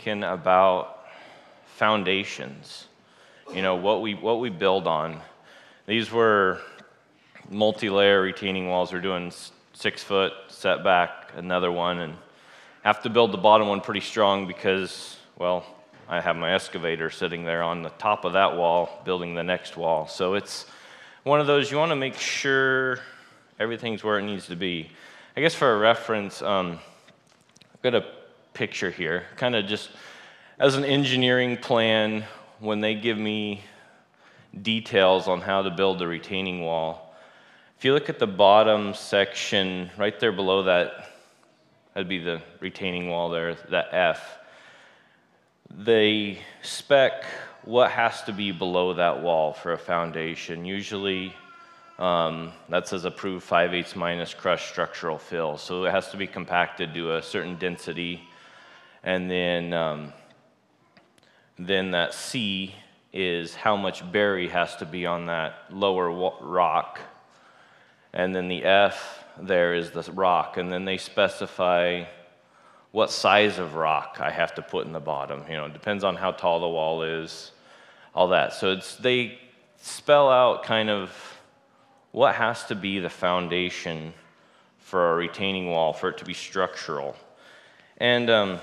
thinking about foundations. You know, what we, what we build on. These were multi layer retaining walls. We're doing six foot setback, another one, and have to build the bottom one pretty strong because, well, I have my excavator sitting there on the top of that wall, building the next wall. So it's one of those you want to make sure everything's where it needs to be. I guess for a reference, um, I've got a picture here, kind of just as an engineering plan, when they give me details on how to build the retaining wall. If you look at the bottom section, right there below that, that'd be the retaining wall there, that F they spec what has to be below that wall for a foundation. Usually, um, that says approved 5 8 minus crushed structural fill. So it has to be compacted to a certain density. And then, um, then that C is how much bury has to be on that lower rock. And then the F there is the rock. And then they specify what size of rock I have to put in the bottom. You know, it depends on how tall the wall is, all that. So it's, they spell out kind of what has to be the foundation for a retaining wall for it to be structural. And um,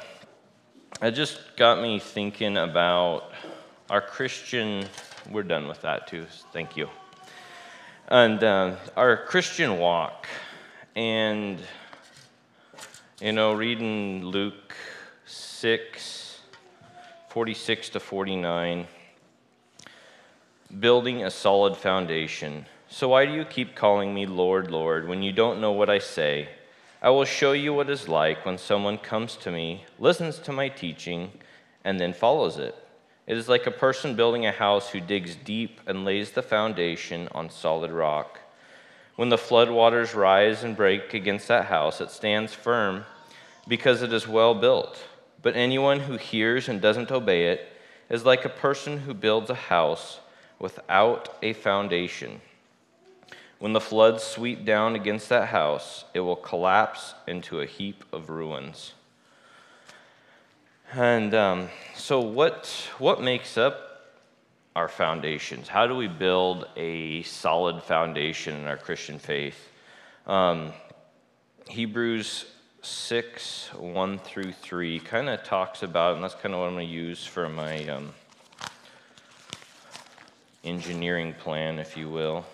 it just got me thinking about our Christian, we're done with that too, thank you. And uh, our Christian walk. And you know, reading Luke 6, 46 to 49, building a solid foundation. So why do you keep calling me Lord, Lord, when you don't know what I say? I will show you what it's like when someone comes to me, listens to my teaching, and then follows it. It is like a person building a house who digs deep and lays the foundation on solid rock. When the floodwaters rise and break against that house, it stands firm because it is well built. But anyone who hears and doesn't obey it is like a person who builds a house without a foundation. When the floods sweep down against that house, it will collapse into a heap of ruins. And um, so, what, what makes up our foundations? How do we build a solid foundation in our Christian faith? Um, Hebrews 6, 1 through 3, kind of talks about, and that's kind of what I'm going to use for my um, engineering plan, if you will.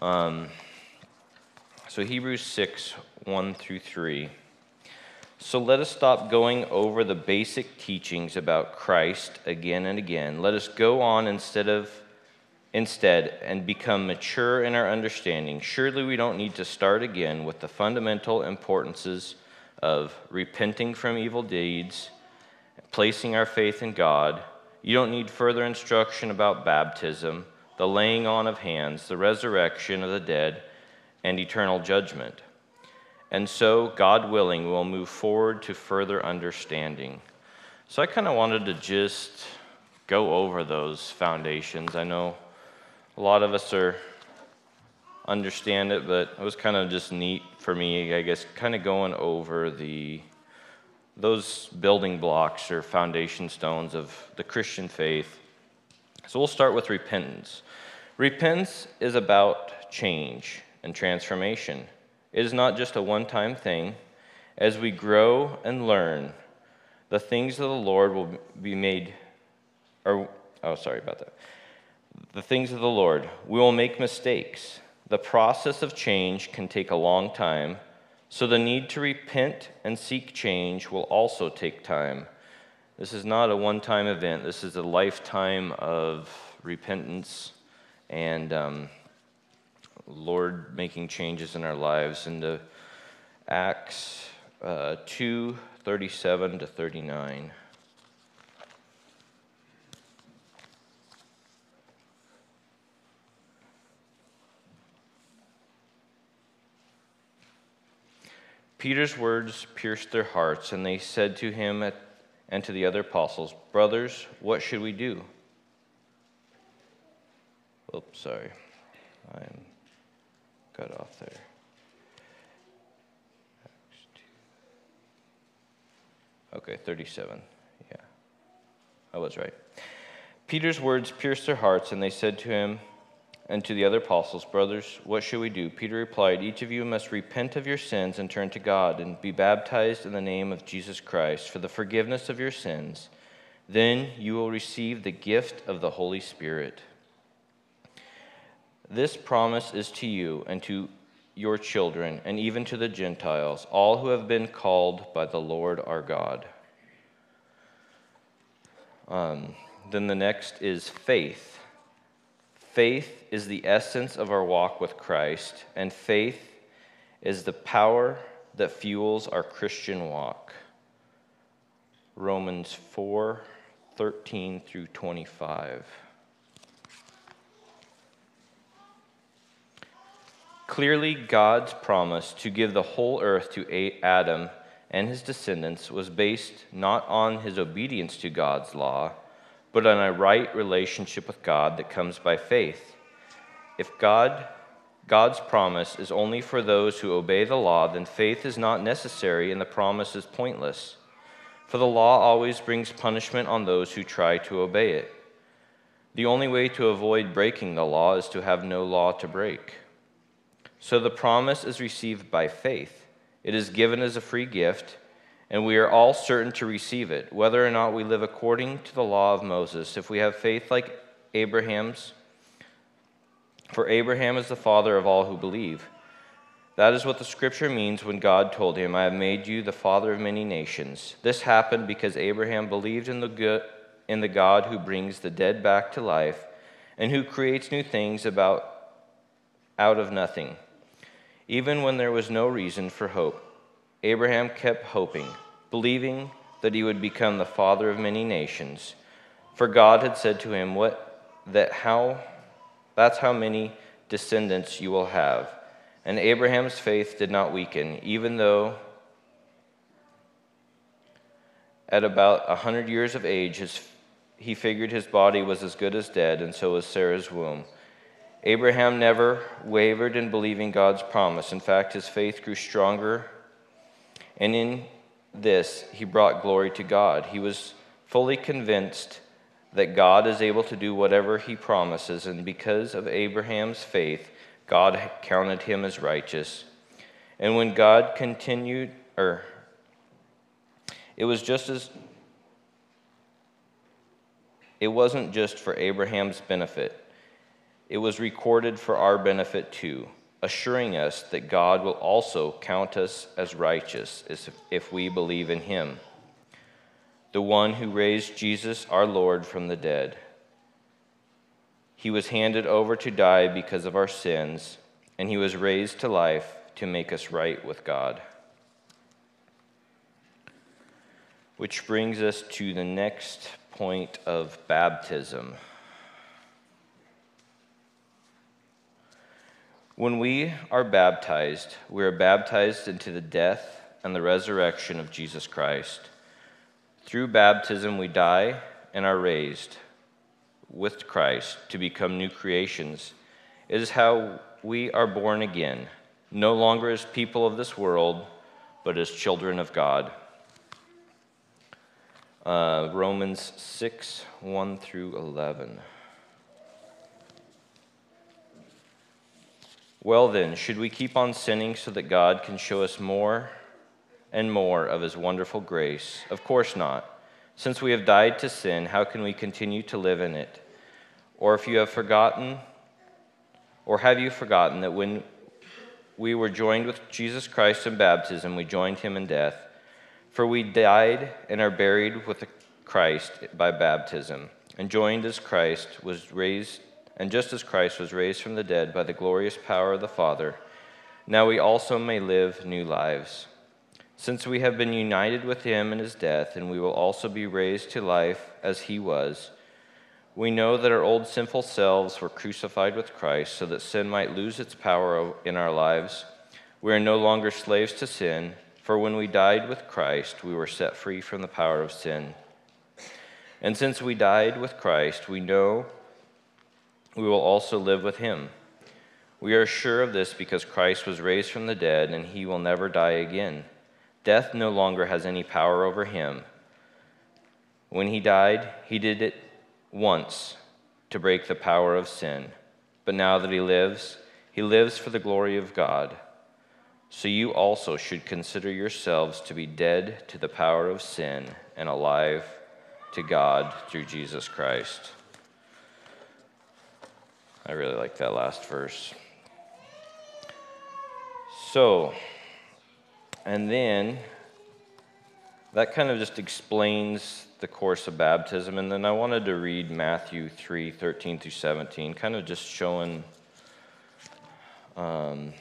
Um, so, Hebrews 6, 1 through 3. So let us stop going over the basic teachings about Christ again and again. Let us go on instead of instead and become mature in our understanding. Surely we don't need to start again with the fundamental importances of repenting from evil deeds, placing our faith in God. You don't need further instruction about baptism, the laying on of hands, the resurrection of the dead, and eternal judgment. And so, God willing, we'll move forward to further understanding. So, I kind of wanted to just go over those foundations. I know a lot of us are understand it, but it was kind of just neat for me, I guess, kind of going over the those building blocks or foundation stones of the Christian faith. So we'll start with repentance. Repentance is about change and transformation. It is not just a one time thing. As we grow and learn, the things of the Lord will be made, or, oh, sorry about that. The things of the Lord. We will make mistakes. The process of change can take a long time, so the need to repent and seek change will also take time. This is not a one time event, this is a lifetime of repentance and. Um, Lord making changes in our lives. In the Acts uh, 2 37 to 39. Peter's words pierced their hearts, and they said to him and to the other apostles, Brothers, what should we do? Oops, sorry. I'm cut off there. Okay, 37. Yeah. I was right. Peter's words pierced their hearts, and they said to him and to the other apostles, Brothers, what should we do? Peter replied, Each of you must repent of your sins and turn to God, and be baptized in the name of Jesus Christ for the forgiveness of your sins. Then you will receive the gift of the Holy Spirit. This promise is to you and to your children, and even to the Gentiles, all who have been called by the Lord our God. Um, then the next is faith. Faith is the essence of our walk with Christ, and faith is the power that fuels our Christian walk. Romans 4 13 through 25. Clearly, God's promise to give the whole earth to Adam and his descendants was based not on his obedience to God's law, but on a right relationship with God that comes by faith. If God God's promise is only for those who obey the law, then faith is not necessary and the promise is pointless. For the law always brings punishment on those who try to obey it. The only way to avoid breaking the law is to have no law to break. So the promise is received by faith. It is given as a free gift, and we are all certain to receive it, whether or not we live according to the law of Moses. If we have faith like Abraham's, for Abraham is the father of all who believe. That is what the scripture means when God told him, I have made you the father of many nations. This happened because Abraham believed in the, good, in the God who brings the dead back to life and who creates new things about, out of nothing even when there was no reason for hope. Abraham kept hoping, believing that he would become the father of many nations. For God had said to him, What that how that's how many descendants you will have. And Abraham's faith did not weaken, even though at about a hundred years of age his, he figured his body was as good as dead, and so was Sarah's womb. Abraham never wavered in believing God's promise. In fact, his faith grew stronger, and in this, he brought glory to God. He was fully convinced that God is able to do whatever he promises, and because of Abraham's faith, God counted him as righteous. And when God continued, or it was just as it wasn't just for Abraham's benefit it was recorded for our benefit too, assuring us that God will also count us as righteous if we believe in him, the one who raised Jesus our Lord from the dead. He was handed over to die because of our sins, and he was raised to life to make us right with God. Which brings us to the next point of baptism. When we are baptized, we are baptized into the death and the resurrection of Jesus Christ. Through baptism, we die and are raised with Christ to become new creations. It is how we are born again, no longer as people of this world, but as children of God. Uh, Romans 6 1 through 11. Well, then, should we keep on sinning so that God can show us more and more of his wonderful grace? Of course not. Since we have died to sin, how can we continue to live in it? Or if you have forgotten, or have you forgotten that when we were joined with Jesus Christ in baptism, we joined him in death? For we died and are buried with Christ by baptism, and joined as Christ was raised and just as Christ was raised from the dead by the glorious power of the Father, now we also may live new lives. Since we have been united with him in his death, and we will also be raised to life as he was, we know that our old sinful selves were crucified with Christ so that sin might lose its power in our lives. We are no longer slaves to sin, for when we died with Christ, we were set free from the power of sin. And since we died with Christ, we know we will also live with him. We are sure of this because Christ was raised from the dead and he will never die again. Death no longer has any power over him. When he died, he did it once to break the power of sin. But now that he lives, he lives for the glory of God. So you also should consider yourselves to be dead to the power of sin and alive to God through Jesus Christ. I really like that last verse. So, and then that kind of just explains the course of baptism. And then I wanted to read Matthew 3 13 through 17, kind of just showing, um,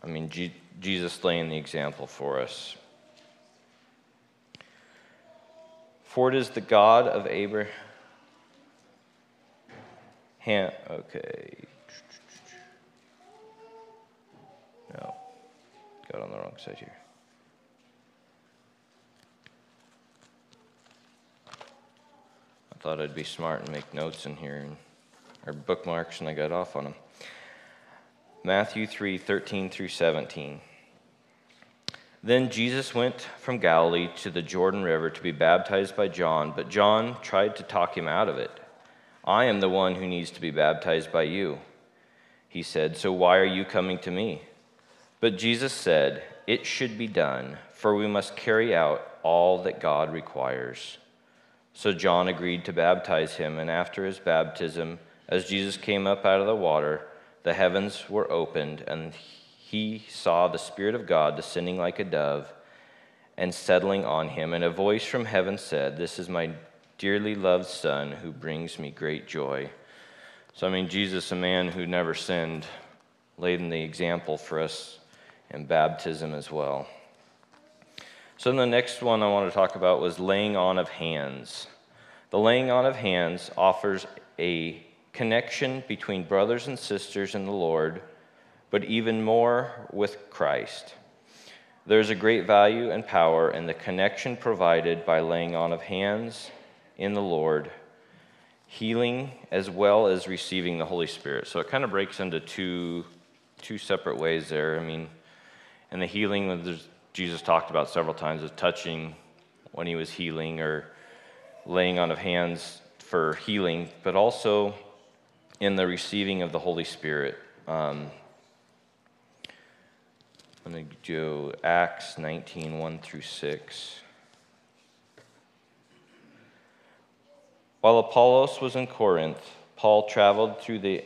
I mean, G- Jesus laying the example for us. For it is the God of Abraham. Okay. No, got on the wrong side here. I thought I'd be smart and make notes in here and, or bookmarks, and I got off on them. Matthew 3 13 through 17. Then Jesus went from Galilee to the Jordan River to be baptized by John, but John tried to talk him out of it. I am the one who needs to be baptized by you. He said, So why are you coming to me? But Jesus said, It should be done, for we must carry out all that God requires. So John agreed to baptize him, and after his baptism, as Jesus came up out of the water, the heavens were opened, and he saw the Spirit of God descending like a dove and settling on him. And a voice from heaven said, This is my dearly loved Son who brings me great joy. So, I mean, Jesus, a man who never sinned, laid in the example for us in baptism as well. So, the next one I want to talk about was laying on of hands. The laying on of hands offers a connection between brothers and sisters in the Lord, but even more with Christ. There's a great value and power in the connection provided by laying on of hands in the Lord, healing as well as receiving the Holy Spirit. So it kind of breaks into two, two separate ways there. I mean, and the healing, that Jesus talked about several times, of touching when he was healing or laying on of hands for healing, but also in the receiving of the Holy Spirit. Um, I'm going to do Acts 19 1 through 6. While Apollos was in Corinth, Paul traveled through the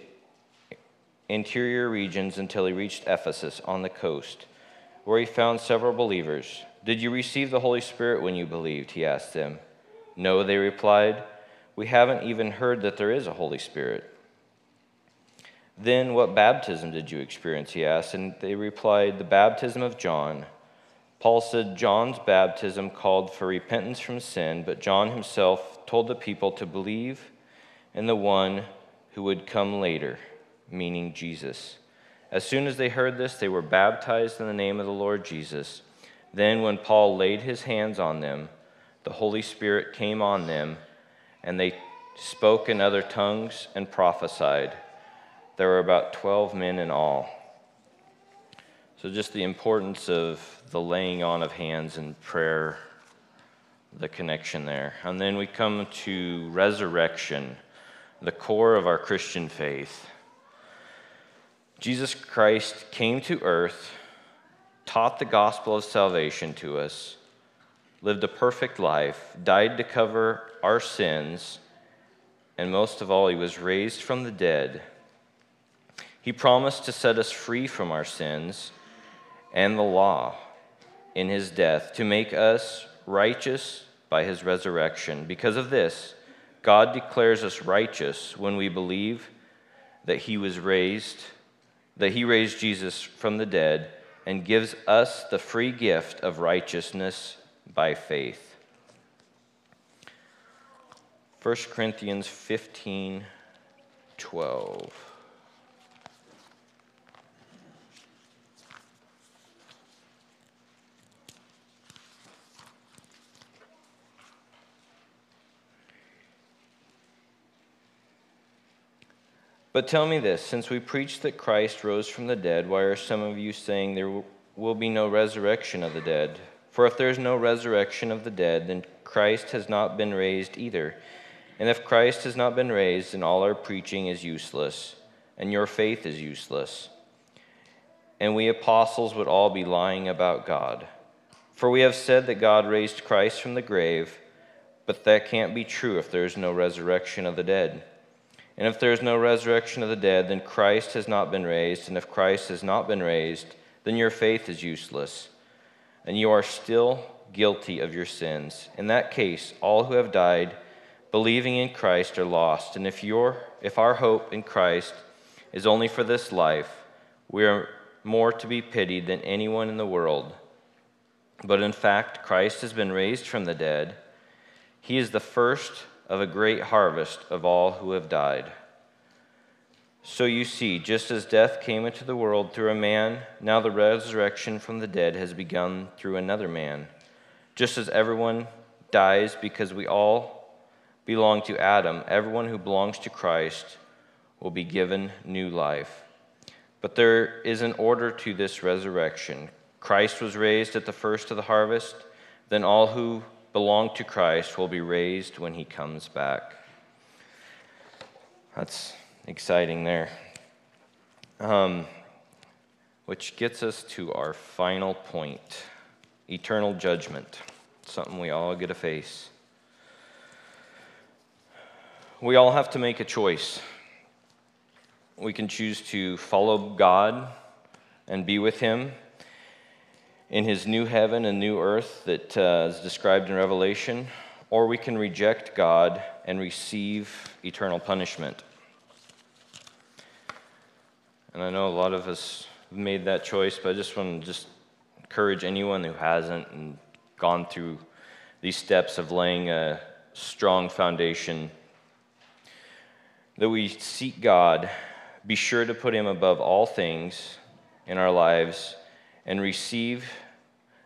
interior regions until he reached Ephesus on the coast, where he found several believers. Did you receive the Holy Spirit when you believed? He asked them. No, they replied. We haven't even heard that there is a Holy Spirit. Then what baptism did you experience? He asked. And they replied, The baptism of John. Paul said John's baptism called for repentance from sin, but John himself told the people to believe in the one who would come later, meaning Jesus. As soon as they heard this, they were baptized in the name of the Lord Jesus. Then, when Paul laid his hands on them, the Holy Spirit came on them, and they spoke in other tongues and prophesied. There were about 12 men in all. So, just the importance of the laying on of hands and prayer, the connection there. And then we come to resurrection, the core of our Christian faith. Jesus Christ came to earth, taught the gospel of salvation to us, lived a perfect life, died to cover our sins, and most of all, he was raised from the dead. He promised to set us free from our sins and the law in his death to make us righteous by his resurrection. Because of this, God declares us righteous when we believe that he was raised, that he raised Jesus from the dead, and gives us the free gift of righteousness by faith. 1 Corinthians 15 12. But tell me this since we preach that Christ rose from the dead, why are some of you saying there will be no resurrection of the dead. For if there is no resurrection of the dead, then Christ has not been raised either. And if Christ has not been raised, then all our preaching is useless, and your faith is useless. And we apostles would all be lying about God. For we have said that God raised Christ from the grave, but that can't be true if there is no resurrection of the dead. And if there is no resurrection of the dead, then Christ has not been raised. And if Christ has not been raised, then your faith is useless, and you are still guilty of your sins. In that case, all who have died believing in Christ are lost. And if, your, if our hope in Christ is only for this life, we are more to be pitied than anyone in the world. But in fact, Christ has been raised from the dead. He is the first of a great harvest of all who have died. So you see, just as death came into the world through a man, now the resurrection from the dead has begun through another man. Just as everyone dies because we all belong to Adam, everyone who belongs to Christ will be given new life. But there is an order to this resurrection. Christ was raised at the first of the harvest, then all who belong to Christ will be raised when he comes back. That's exciting there. Um, which gets us to our final point eternal judgment, something we all get to face. We all have to make a choice. We can choose to follow God and be with Him in His new heaven and new earth that uh, is described in Revelation, or we can reject God and receive eternal punishment. And I know a lot of us made that choice, but I just want to just encourage anyone who hasn't and gone through these steps of laying a strong foundation that we seek God, be sure to put Him above all things in our lives, and receive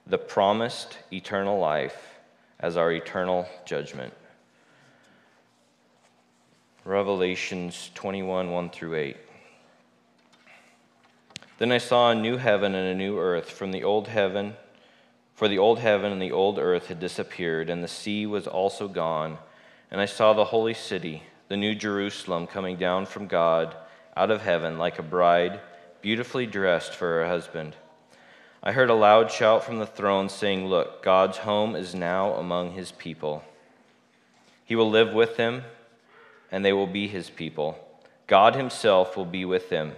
the promised eternal life as our eternal judgment. Revelations 21 1 through 8. Then I saw a new heaven and a new earth from the old heaven, for the old heaven and the old earth had disappeared, and the sea was also gone. And I saw the holy city, the new Jerusalem, coming down from God out of heaven like a bride, beautifully dressed for her husband. I heard a loud shout from the throne saying, Look, God's home is now among his people. He will live with them, and they will be his people. God himself will be with them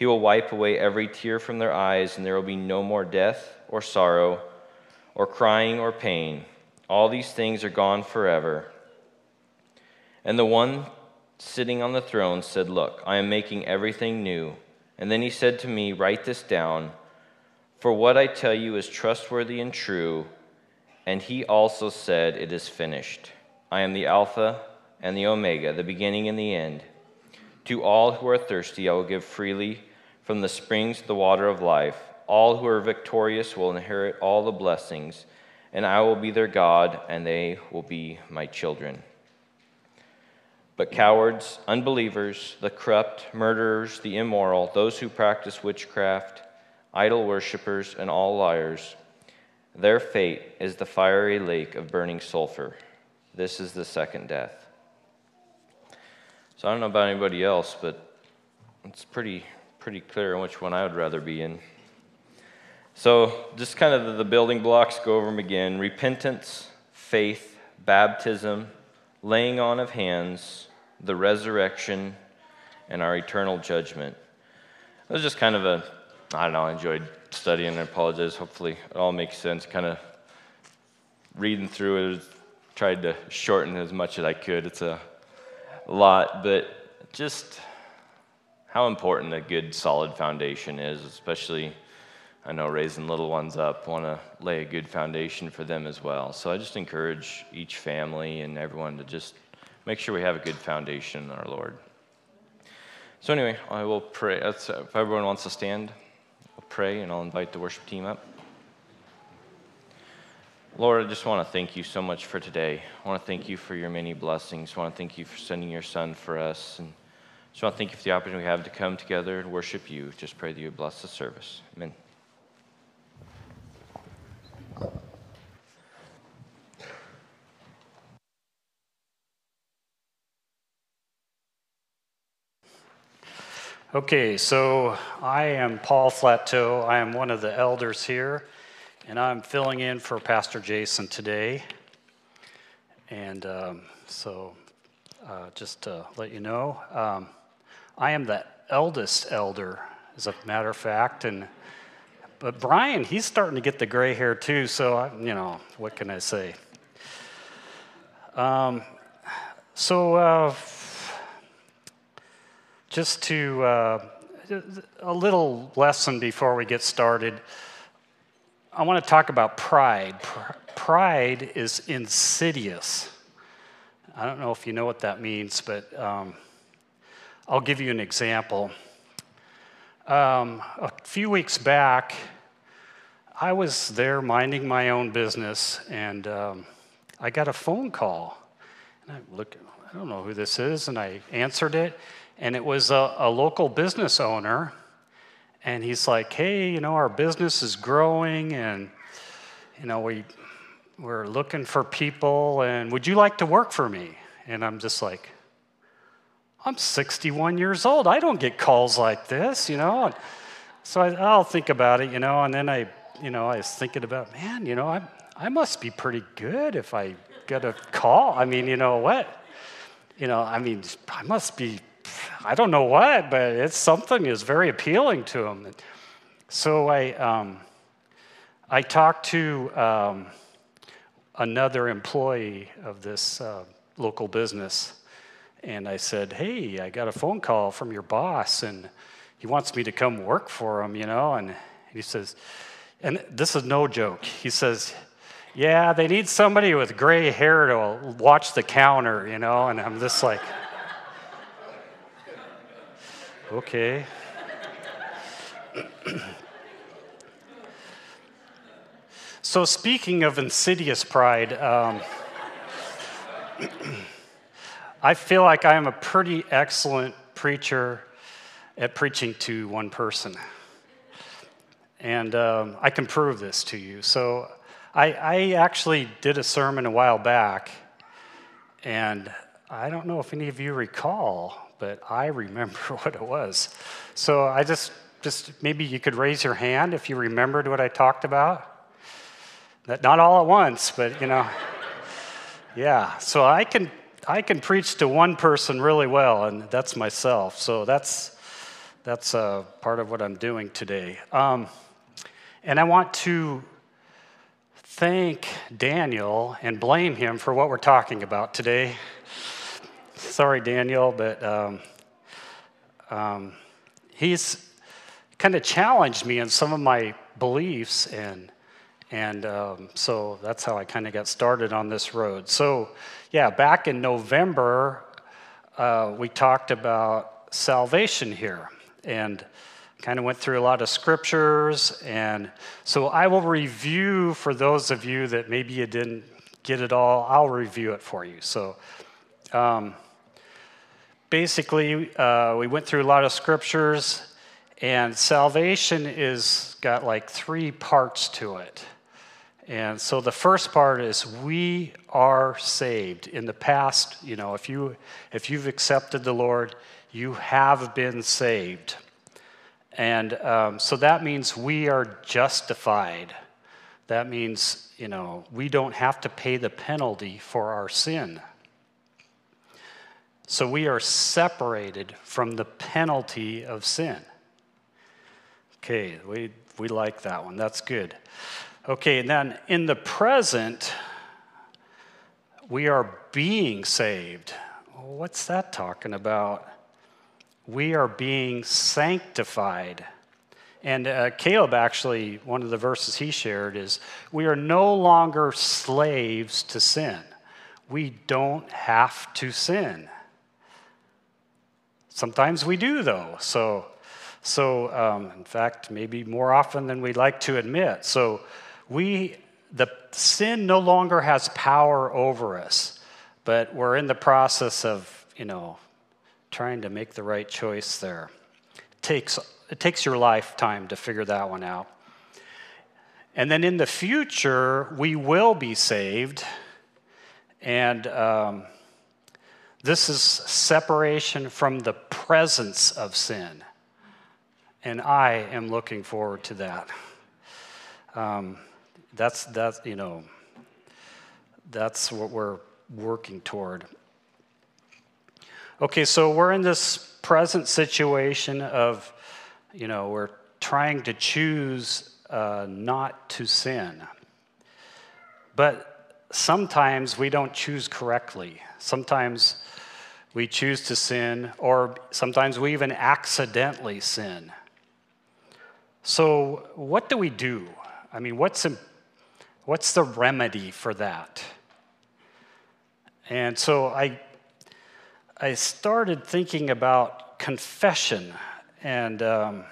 he will wipe away every tear from their eyes, and there will be no more death or sorrow or crying or pain. All these things are gone forever. And the one sitting on the throne said, Look, I am making everything new. And then he said to me, Write this down, for what I tell you is trustworthy and true. And he also said, It is finished. I am the Alpha and the Omega, the beginning and the end. To all who are thirsty, I will give freely from the springs the water of life. All who are victorious will inherit all the blessings, and I will be their God, and they will be my children. But cowards, unbelievers, the corrupt, murderers, the immoral, those who practice witchcraft, idol worshippers, and all liars, their fate is the fiery lake of burning sulfur. This is the second death. So I don't know about anybody else, but it's pretty pretty clear which one I would rather be in. So, just kind of the building blocks, go over them again repentance, faith, baptism, laying on of hands, the resurrection, and our eternal judgment. It was just kind of a, I don't know, I enjoyed studying. I apologize. Hopefully, it all makes sense. Kind of reading through it, tried to shorten as much as I could. It's a lot, but just how important a good, solid foundation is, especially, I know, raising little ones up, want to lay a good foundation for them as well. So I just encourage each family and everyone to just make sure we have a good foundation in our Lord. So, anyway, I will pray. That's, if everyone wants to stand, I'll pray and I'll invite the worship team up. Lord, I just want to thank you so much for today. I want to thank you for your many blessings. I want to thank you for sending your son for us. And I just want to thank you for the opportunity we have to come together and worship you. Just pray that you bless the service. Amen. Okay, so I am Paul Flatteau. I am one of the elders here, and I'm filling in for Pastor Jason today. And um, so, uh, just to let you know, um, I am the eldest elder, as a matter of fact. And but Brian, he's starting to get the gray hair too. So I, you know, what can I say? Um, so. Uh, just to uh, a little lesson before we get started. I want to talk about pride. Pride is insidious. I don't know if you know what that means, but um, I'll give you an example. Um, a few weeks back, I was there minding my own business, and um, I got a phone call. And I look, I don't know who this is, and I answered it, and it was a, a local business owner. And he's like, hey, you know, our business is growing and, you know, we, we're looking for people and would you like to work for me? And I'm just like, I'm 61 years old. I don't get calls like this, you know. And so I, will think about it, you know, and then I, you know, I was thinking about, man, you know, I, I must be pretty good if I get a call. I mean, you know what? You know, I mean, I must be I don't know what, but it's something is very appealing to him. So I, um, I talked to um, another employee of this uh, local business, and I said, "Hey, I got a phone call from your boss, and he wants me to come work for him, you know." And he says, and this is no joke. He says, "Yeah, they need somebody with gray hair to watch the counter, you know." And I'm just like. Okay. so, speaking of insidious pride, um, I feel like I am a pretty excellent preacher at preaching to one person. And um, I can prove this to you. So, I, I actually did a sermon a while back, and I don't know if any of you recall, but I remember what it was. So I just, just maybe you could raise your hand if you remembered what I talked about. That not all at once, but you know, yeah. So I can, I can preach to one person really well, and that's myself. So that's, that's uh, part of what I'm doing today. Um, and I want to thank Daniel and blame him for what we're talking about today. Sorry, Daniel, but um, um, he's kind of challenged me in some of my beliefs, and and um, so that's how I kind of got started on this road. So, yeah, back in November, uh, we talked about salvation here, and kind of went through a lot of scriptures, and so I will review for those of you that maybe you didn't get it all. I'll review it for you. So. Um, basically, uh, we went through a lot of scriptures, and salvation is got like three parts to it. And so the first part is we are saved. In the past, you know, if you if you've accepted the Lord, you have been saved. And um, so that means we are justified. That means, you know, we don't have to pay the penalty for our sin. So we are separated from the penalty of sin. Okay, we, we like that one. That's good. Okay, and then in the present, we are being saved. What's that talking about? We are being sanctified. And uh, Caleb actually, one of the verses he shared is we are no longer slaves to sin. We don't have to sin. Sometimes we do, though. So, so um, in fact, maybe more often than we'd like to admit. So, we the sin no longer has power over us, but we're in the process of, you know, trying to make the right choice there. It takes it takes your lifetime to figure that one out. And then in the future, we will be saved, and. Um, this is separation from the presence of sin. and I am looking forward to that. Um, that's that's you know that's what we're working toward. Okay, so we're in this present situation of, you know, we're trying to choose uh, not to sin. But sometimes we don't choose correctly. Sometimes we choose to sin, or sometimes we even accidentally sin. So, what do we do? I mean, what's, what's the remedy for that? And so I, I started thinking about confession. And, um,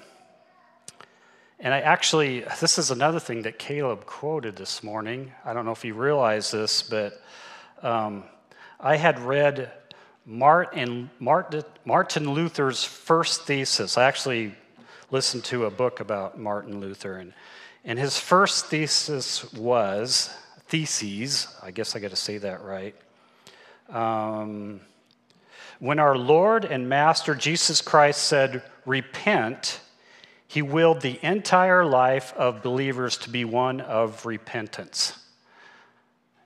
and I actually, this is another thing that Caleb quoted this morning. I don't know if you realize this, but um, I had read Martin, Martin Luther's first thesis. I actually listened to a book about Martin Luther, and, and his first thesis was, theses, I guess I got to say that right. Um, when our Lord and Master Jesus Christ said, Repent, he willed the entire life of believers to be one of repentance.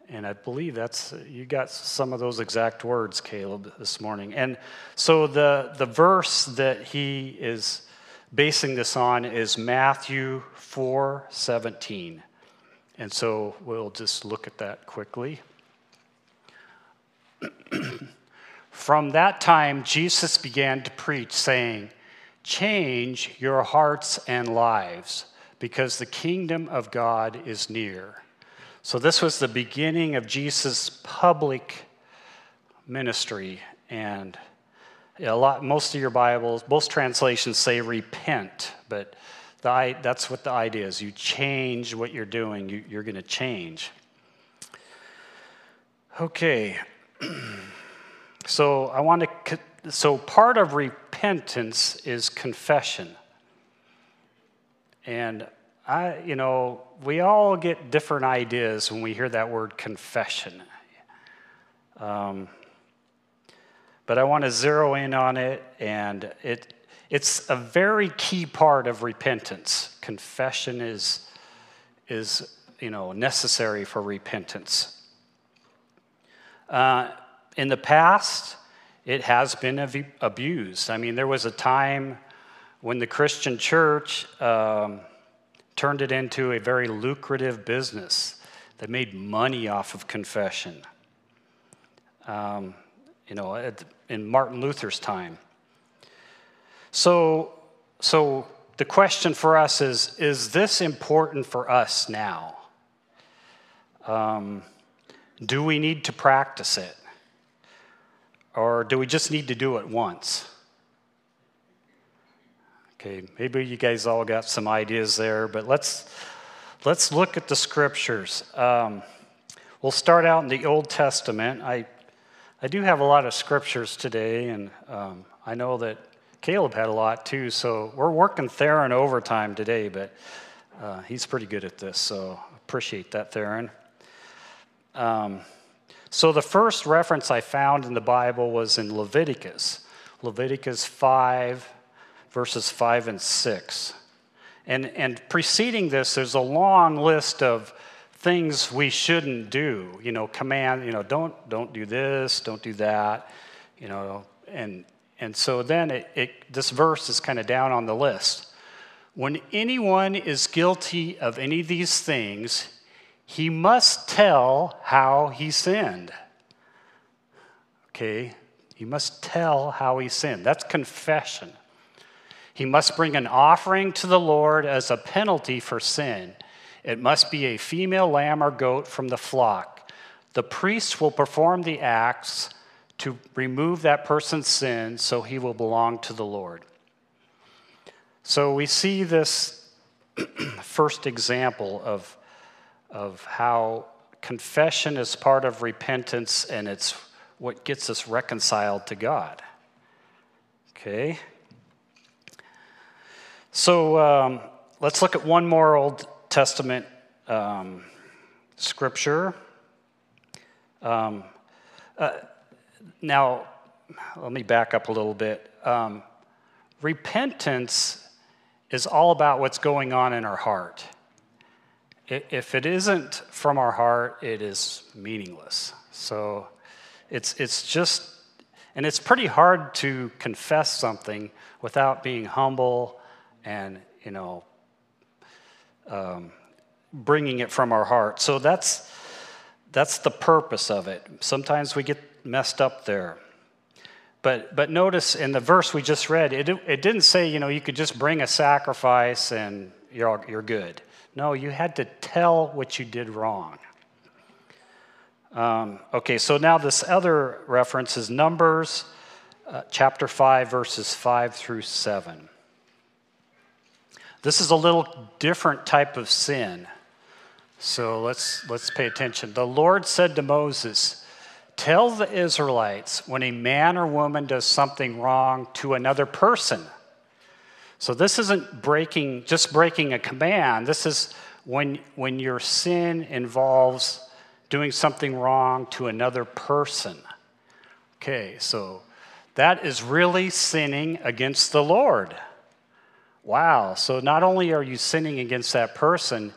And I believe that's, you got some of those exact words, Caleb, this morning. And so the, the verse that he is basing this on is Matthew 4 17. And so we'll just look at that quickly. From that time, Jesus began to preach, saying, Change your hearts and lives, because the kingdom of God is near. So, this was the beginning of Jesus' public ministry. And a lot, most of your Bibles, most translations say repent, but the, that's what the idea is. You change what you're doing, you, you're going to change. Okay. so I want to so part of repentance is confession. And I, you know, we all get different ideas when we hear that word confession. Um, but I want to zero in on it, and it, it's a very key part of repentance. Confession is, is you know, necessary for repentance. Uh, in the past, it has been abused. I mean, there was a time when the Christian church um, turned it into a very lucrative business that made money off of confession. Um, you know, in Martin Luther's time. So, so the question for us is is this important for us now? Um, do we need to practice it? Or do we just need to do it once? Okay, maybe you guys all got some ideas there, but let's, let's look at the scriptures. Um, we'll start out in the Old Testament. I, I do have a lot of scriptures today, and um, I know that Caleb had a lot too, so we're working Theron overtime today, but uh, he's pretty good at this, so appreciate that, Theron. Um, so the first reference I found in the Bible was in Leviticus, Leviticus 5, verses 5 and 6. And, and preceding this, there's a long list of things we shouldn't do. You know, command, you know, don't, don't do this, don't do that, you know. And, and so then it, it, this verse is kind of down on the list. When anyone is guilty of any of these things, he must tell how he sinned. Okay? He must tell how he sinned. That's confession. He must bring an offering to the Lord as a penalty for sin. It must be a female lamb or goat from the flock. The priest will perform the acts to remove that person's sin so he will belong to the Lord. So we see this first example of of how confession is part of repentance and it's what gets us reconciled to God. Okay? So um, let's look at one more Old Testament um, scripture. Um, uh, now, let me back up a little bit. Um, repentance is all about what's going on in our heart. If it isn't from our heart, it is meaningless. So it's, it's just, and it's pretty hard to confess something without being humble and, you know, um, bringing it from our heart. So that's, that's the purpose of it. Sometimes we get messed up there. But, but notice in the verse we just read, it, it didn't say, you know, you could just bring a sacrifice and you're, you're good. No, you had to tell what you did wrong. Um, okay, so now this other reference is Numbers uh, chapter 5, verses 5 through 7. This is a little different type of sin. So let's, let's pay attention. The Lord said to Moses, Tell the Israelites when a man or woman does something wrong to another person. So this isn't breaking, just breaking a command. This is when, when your sin involves doing something wrong to another person. Okay, so that is really sinning against the Lord. Wow, so not only are you sinning against that person,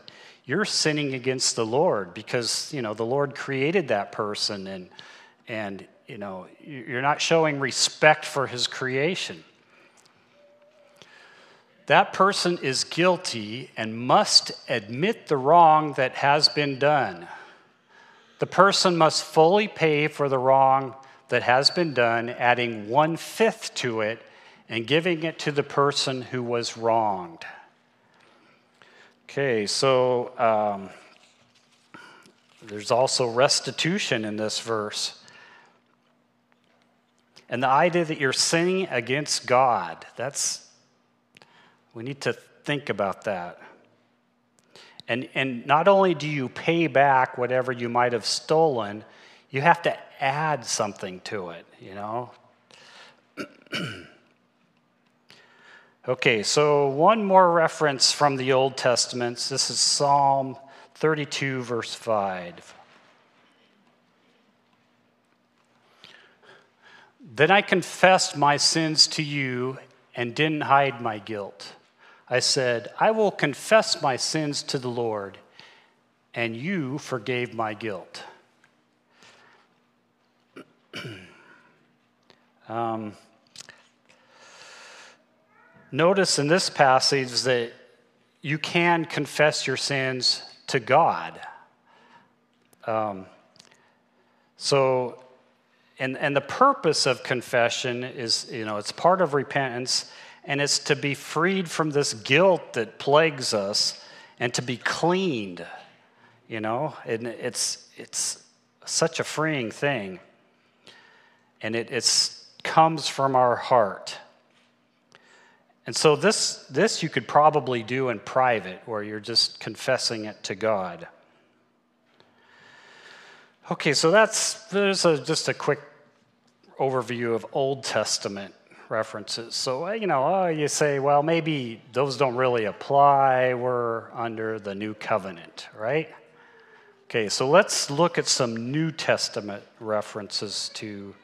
you're sinning against the Lord because, you know, the Lord created that person and, and you know, you're not showing respect for his creation. That person is guilty and must admit the wrong that has been done. The person must fully pay for the wrong that has been done, adding one fifth to it and giving it to the person who was wronged. Okay, so um, there's also restitution in this verse. And the idea that you're sinning against God, that's, we need to think about that. And, and not only do you pay back whatever you might have stolen, you have to add something to it, you know? Okay, so one more reference from the Old Testament. This is Psalm 32, verse 5. Then I confessed my sins to you and didn't hide my guilt. I said, I will confess my sins to the Lord, and you forgave my guilt. um, Notice in this passage that you can confess your sins to God. Um, so, and, and the purpose of confession is, you know, it's part of repentance, and it's to be freed from this guilt that plagues us and to be cleaned, you know, and it's, it's such a freeing thing. And it it's, comes from our heart. And so this, this you could probably do in private where you're just confessing it to God. Okay, so that's there's a, just a quick overview of Old Testament references. So, uh, you know, oh, you say, well, maybe those don't really apply. We're under the new covenant, right? Okay, so let's look at some New Testament references to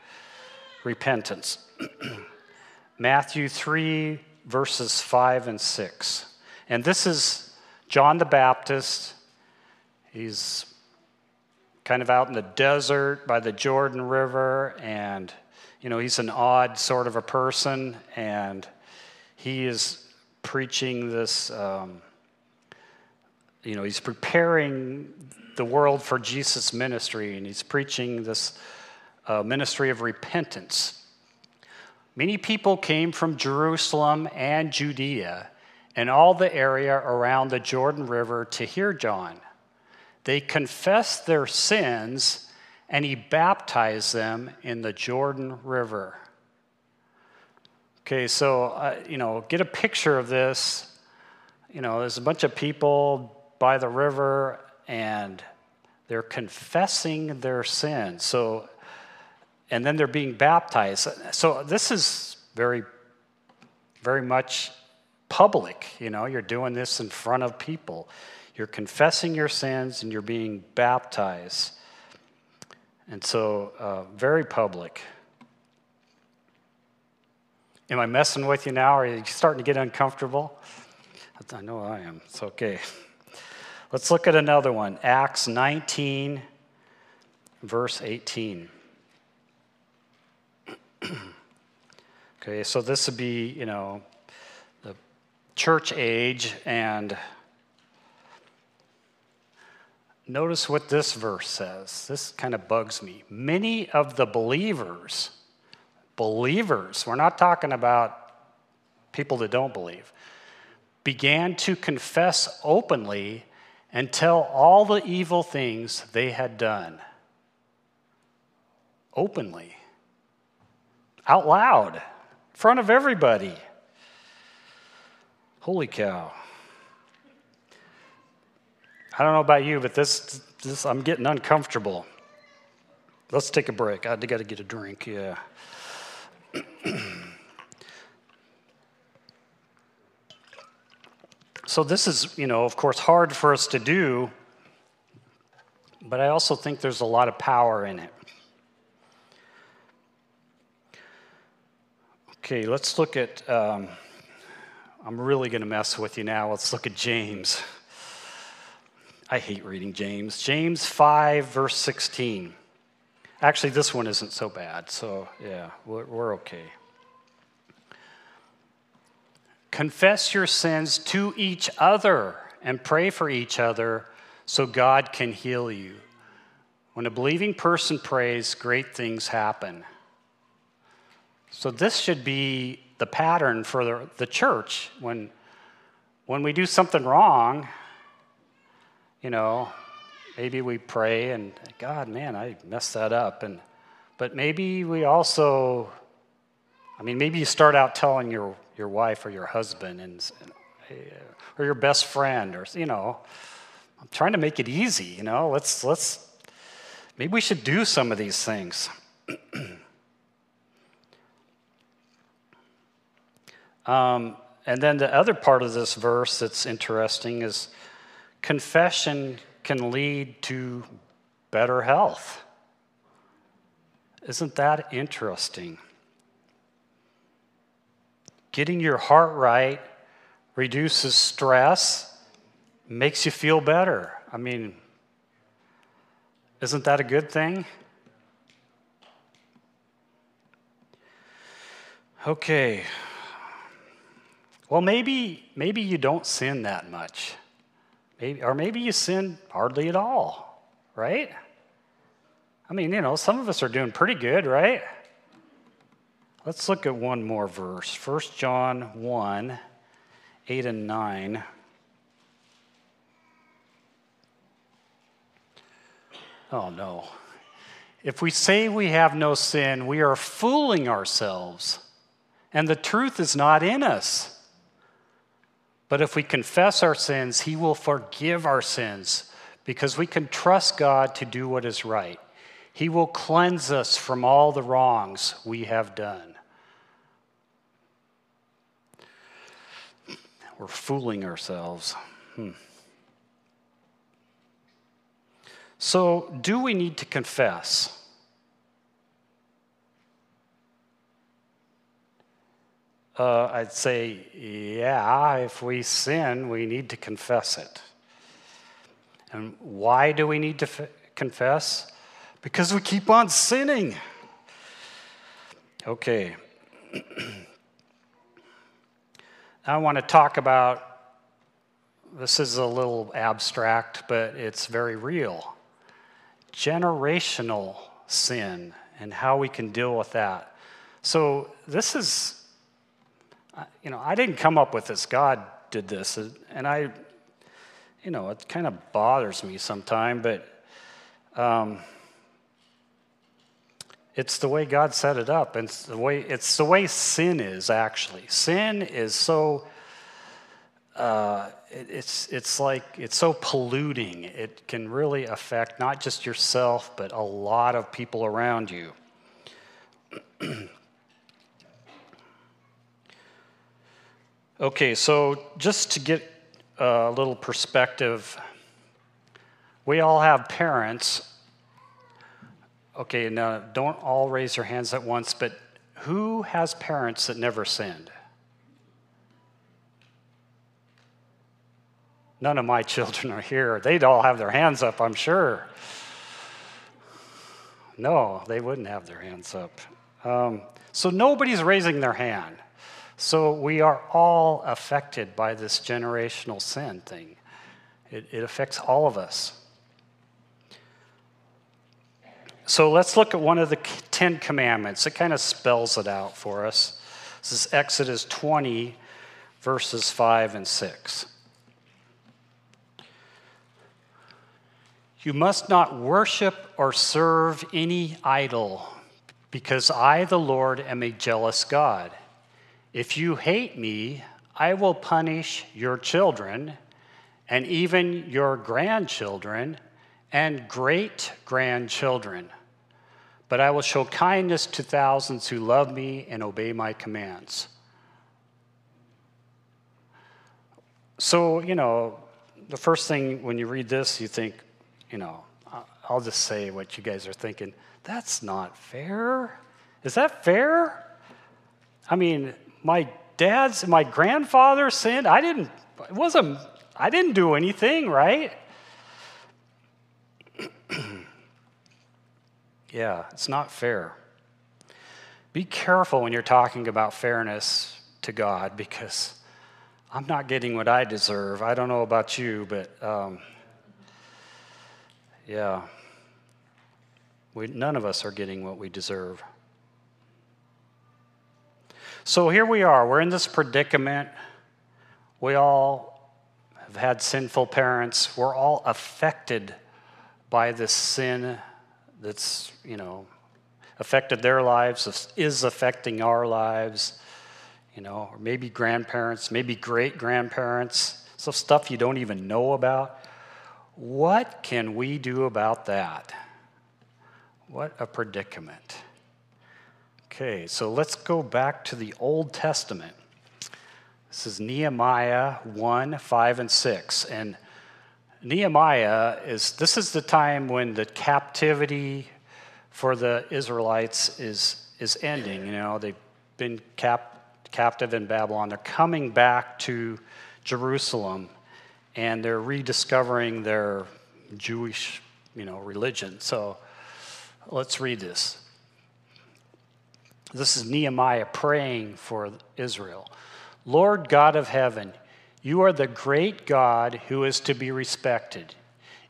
repentance. Matthew 3, verses 5 and 6. And this is John the Baptist. He's kind of out in the desert by the Jordan River, and, you know, he's an odd sort of a person, and he is preaching this, um, you know, he's preparing the world for Jesus' ministry, and he's preaching this uh, ministry of repentance. Many people came from Jerusalem and Judea and all the area around the Jordan River to hear John. They confessed their sins and he baptized them in the Jordan River. Okay, so, uh, you know, get a picture of this. You know, there's a bunch of people by the river and they're confessing their sins. So, and then they're being baptized. So this is very, very much public. You know, you're doing this in front of people. You're confessing your sins and you're being baptized. And so, uh, very public. Am I messing with you now? Are you starting to get uncomfortable? I know I am. It's okay. Let's look at another one Acts 19, verse 18. okay, so this would be, you know, the church age, and notice what this verse says. This kind of bugs me. Many of the believers, believers, we're not talking about people that don't believe, began to confess openly and tell all the evil things they had done. Openly, out loud, in front of everybody. Holy cow. I don't know about you, but this, this I'm getting uncomfortable. Let's take a break. I got to get a drink, yeah. So, this is, you know, of course, hard for us to do, but I also think there's a lot of power in it. Okay, let's look at, um, I'm really going to mess with you now. Let's look at James. I hate reading James. James 5, verse 16. Actually, this one isn't so bad, so yeah, we're, we're okay. Confess your sins to each other and pray for each other so God can heal you. When a believing person prays, great things happen. So, this should be the pattern for the, the church. When, when we do something wrong, you know, maybe we pray and, God, man, I messed that up. And, but maybe we also, I mean, maybe you start out telling your your wife or your husband and, uh, or your best friend or you know i'm trying to make it easy you know let's let's maybe we should do some of these things um, and then the other part of this verse that's interesting is confession can lead to better health isn't that interesting Getting your heart right reduces stress, makes you feel better. I mean, isn't that a good thing? Okay. Well, maybe maybe you don't sin that much. Maybe or maybe you sin hardly at all, right? I mean, you know, some of us are doing pretty good, right? Let's look at one more verse 1 John 1 8 and 9. Oh no. If we say we have no sin, we are fooling ourselves, and the truth is not in us. But if we confess our sins, He will forgive our sins because we can trust God to do what is right. He will cleanse us from all the wrongs we have done. We're fooling ourselves. Hmm. So, do we need to confess? Uh, I'd say, yeah, if we sin, we need to confess it. And why do we need to f- confess? Because we keep on sinning. Okay. I want to talk about this is a little abstract, but it's very real. Generational sin and how we can deal with that. So, this is, you know, I didn't come up with this. God did this. And I, you know, it kind of bothers me sometimes, but um, it's the way God set it up. And it's the way, it's the way sin is, actually. Sin is so, uh, it, it's, it's like, it's so polluting. It can really affect not just yourself, but a lot of people around you. okay, so just to get a little perspective, we all have parents Okay, now don't all raise your hands at once, but who has parents that never sinned? None of my children are here. They'd all have their hands up, I'm sure. No, they wouldn't have their hands up. Um, so nobody's raising their hand. So we are all affected by this generational sin thing. It, it affects all of us. So let's look at one of the Ten Commandments. It kind of spells it out for us. This is Exodus 20, verses 5 and 6. You must not worship or serve any idol, because I, the Lord, am a jealous God. If you hate me, I will punish your children and even your grandchildren and great grandchildren. But I will show kindness to thousands who love me and obey my commands. So, you know, the first thing when you read this, you think, you know, I'll just say what you guys are thinking. That's not fair. Is that fair? I mean, my dad's, my grandfather sinned. I didn't, it wasn't, I didn't do anything, right? yeah, it's not fair. Be careful when you're talking about fairness to God because I'm not getting what I deserve. I don't know about you, but um, yeah, we, none of us are getting what we deserve. So here we are. We're in this predicament. We all have had sinful parents. We're all affected by this sin that's, you know, affected their lives, is affecting our lives, you know, or maybe grandparents, maybe great grandparents, so stuff you don't even know about. What can we do about that? What a predicament. Okay, so let's go back to the Old Testament. This is Nehemiah 1, 5, and 6. And Nehemiah is, this is the time when the captivity for the Israelites is, is ending. You know, they've been cap, captive in Babylon. They're coming back to Jerusalem and they're rediscovering their Jewish, you know, religion. So let's read this. This is Nehemiah praying for Israel. Lord God of heaven, you are the great God who is to be respected.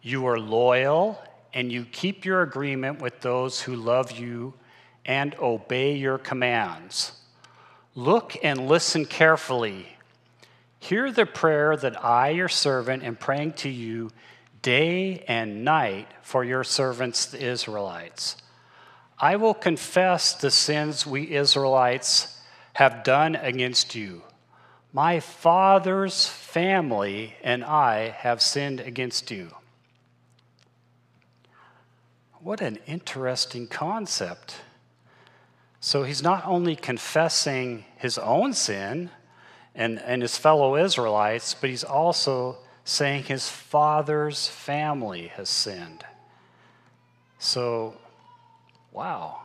You are loyal and you keep your agreement with those who love you and obey your commands. Look and listen carefully. Hear the prayer that I, your servant, am praying to you day and night for your servants, the Israelites. I will confess the sins we Israelites have done against you. My father's family and I have sinned against you. What an interesting concept. So he's not only confessing his own sin and, and his fellow Israelites, but he's also saying his father's family has sinned. So wow,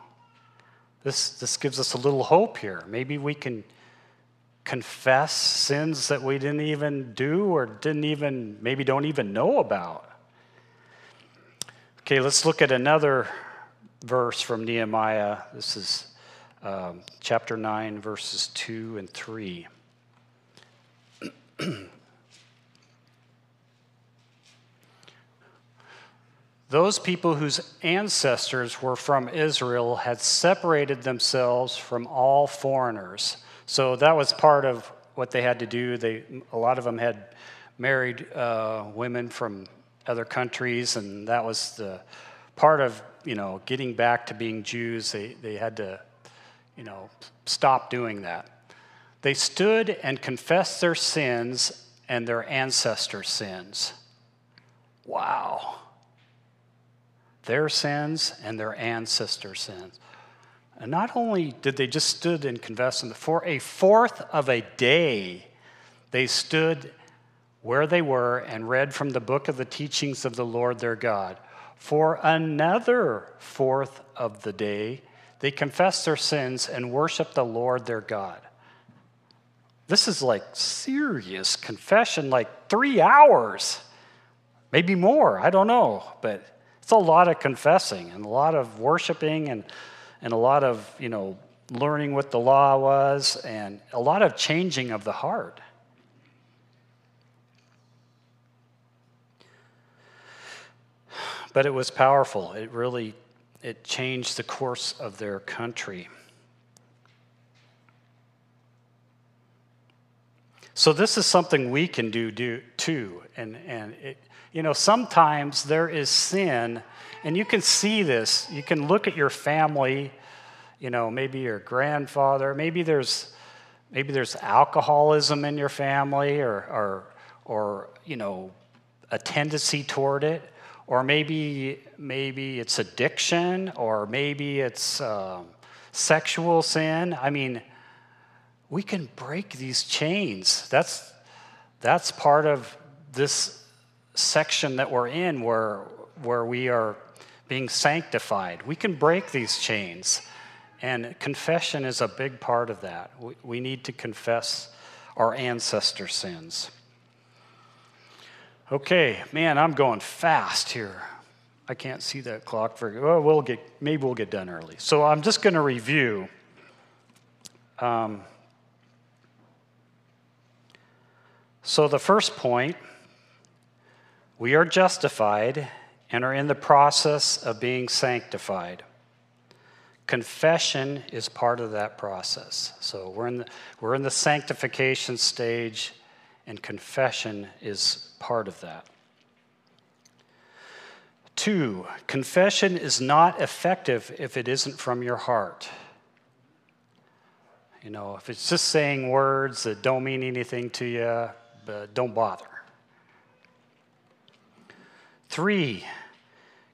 this, this gives us a little hope here. Maybe we can confess sins that we didn't even do or didn't even, maybe don't even know about. Okay, let's look at another verse from Nehemiah. This is um, chapter 9, verses 2 and 3. Those people whose ancestors were from Israel had separated themselves from all foreigners. So that was part of what they had to do. They, a lot of them had married uh, women from other countries, and that was the part of you know getting back to being Jews. They they had to you know stop doing that. They stood and confessed their sins and their ancestors' sins. Wow their sins and their ancestors' sins. And not only did they just stood and confess them, for a fourth of a day, they stood where they were and read from the book of the teachings of the Lord their God. For another fourth of the day, they confessed their sins and worshiped the Lord their God. This is like serious confession, like three hours, maybe more, I don't know. But it's a lot of confessing and a lot of worshiping and, and a lot of, you know, learning what the law was and a lot of changing of the heart. But it was powerful. It really it changed the course of their country. So this is something we can do, do too. And, and it, you know, sometimes there is sin, and you can see this. You can look at your family, you know, maybe your grandfather, maybe there's maybe there's alcoholism in your family or or or you know, a tendency toward it or maybe maybe it's addiction, or maybe it's uh, sexual sin. I mean, we can break these chains. That's that's part of this section that we're in, where where we are being sanctified. We can break these chains, and confession is a big part of that. We, we need to confess our ancestor sins. Okay, man, I'm going fast here. I can't see that clock very well. We'll get maybe we'll get done early. So I'm just going to review. Um, so the first point, we are justified and are in the process of being sanctified. Confession is part of that process. So we're in the, we're in the sanctification stage, and confession is part of that. Two, confession is not effective if it isn't from your heart. You know, if it's just saying words that don't mean anything to you, don't bother. Three,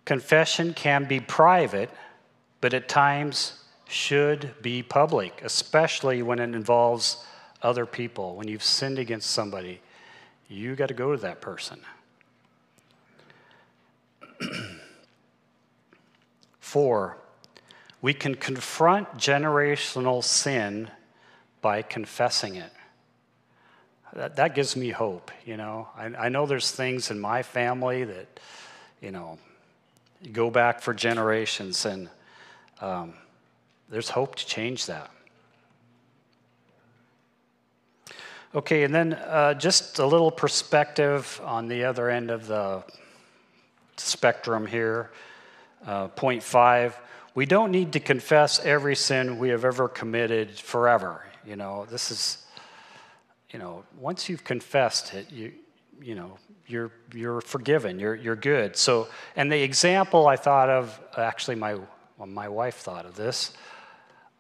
confession can be private, but at times should be public, especially when it involves other people, when you've sinned against somebody you got to go to that person. Four, we can confront generational sin by confessing it. That, that gives me hope, you know. I, I know there's things in my family that, you know, go back for generations, and um, there's hope to change that. Okay, and then uh, just a little perspective on the other end of the spectrum here. Uh, point five, we don't need to confess every sin we have ever committed forever. You know, this is, you know, once you've confessed it, you, you know, you're, you're forgiven, you're, you're good. So, and the example I thought of, actually, my, well, my wife thought of this,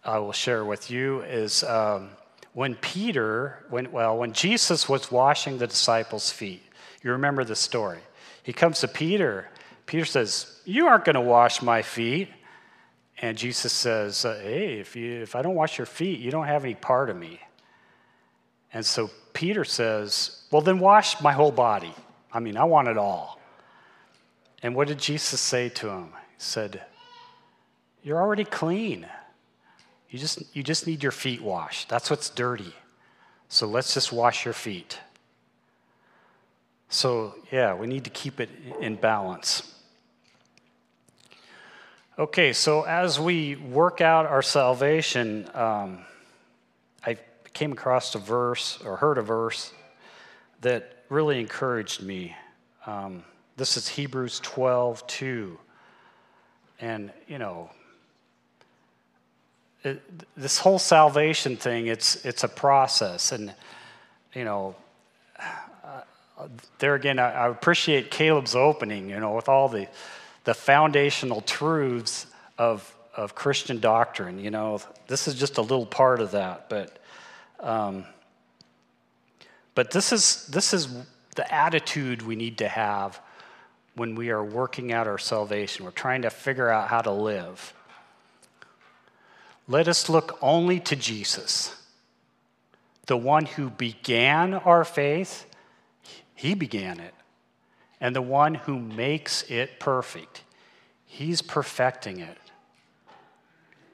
I will share with you, is. Um, when Peter, when, well, when Jesus was washing the disciples' feet, you remember the story. He comes to Peter. Peter says, You aren't going to wash my feet. And Jesus says, Hey, if, you, if I don't wash your feet, you don't have any part of me. And so Peter says, Well, then wash my whole body. I mean, I want it all. And what did Jesus say to him? He said, You're already clean. You just, you just need your feet washed. That's what's dirty. So let's just wash your feet. So, yeah, we need to keep it in balance. Okay, so as we work out our salvation, um, came across a verse or heard a verse that really encouraged me. Um, this is Hebrews 12 2. And, you know, it, this whole salvation thing, it's, it's a process. And, you know, uh, there again, I, I, appreciate Caleb's opening, you know, with all the, the foundational truths of, of Christian doctrine. You know, this is just a little part of that. But, um, but this, is, this is the attitude we need to have when we are working out our salvation. We're trying to figure out how to live. Let us look only to Jesus, the one who began our faith, he began it, and the one who makes it perfect. He's perfecting it.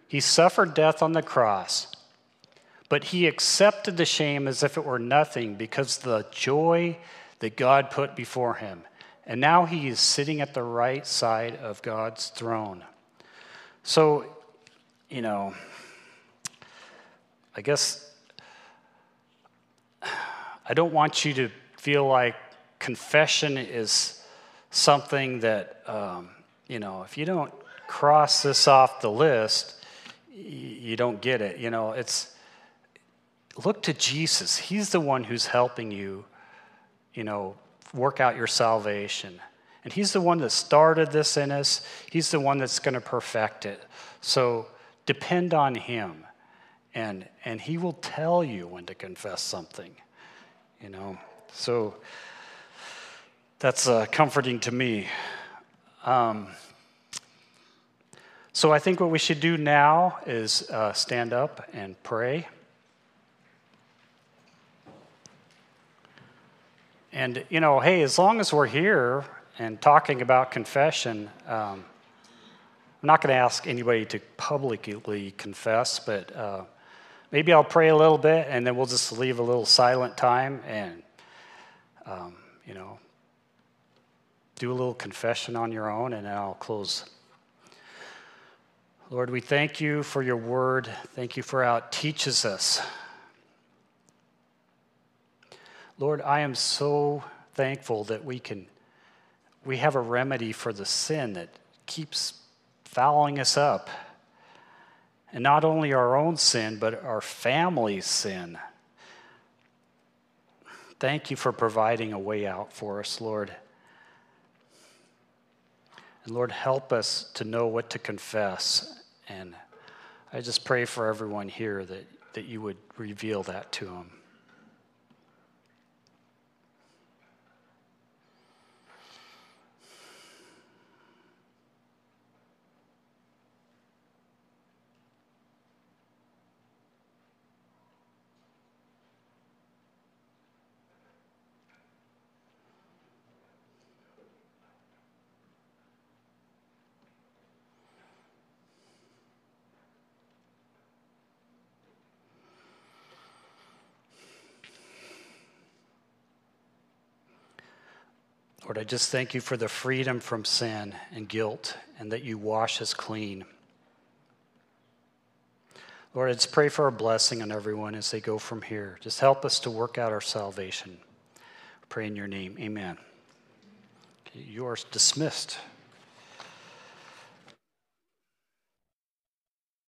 He suffered death on the cross, But he accepted the shame as if it were nothing because the joy that God put before him. And now he is sitting at the right side of God's throne. So, you know, I guess I don't want you to feel like confession is something that, um, you know, if you don't cross this off the list, you don't get it. You know, it's look to Jesus. He's the one who's helping you, you know, work out your salvation. And He's the one that started this in us, He's the one that's going to perfect it. So depend on Him, and, and He will tell you when to confess something, you know. So that's uh, comforting to me. Um, so I think what we should do now is uh, stand up and pray. And, you know, hey, as long as we're here and talking about confession, um, I'm not going to ask anybody to publicly confess, but uh, maybe I'll pray a little bit and then we'll just leave a little silent time and, um, you know, do a little confession on your own and then I'll close. Lord, we thank you for your word. Thank you for how it teaches us. Lord, I am so thankful that we can we have a remedy for the sin that keeps fouling us up. And not only our own sin, but our family's sin. Thank you for providing a way out for us, Lord. And Lord, help us to know what to confess. And I just pray for everyone here that, that you would reveal that to them. Lord, I just thank you for the freedom from sin and guilt and that you wash us clean. Lord, I just pray for a blessing on everyone as they go from here. Just help us to work out our salvation. pray in your name. Amen. You are dismissed.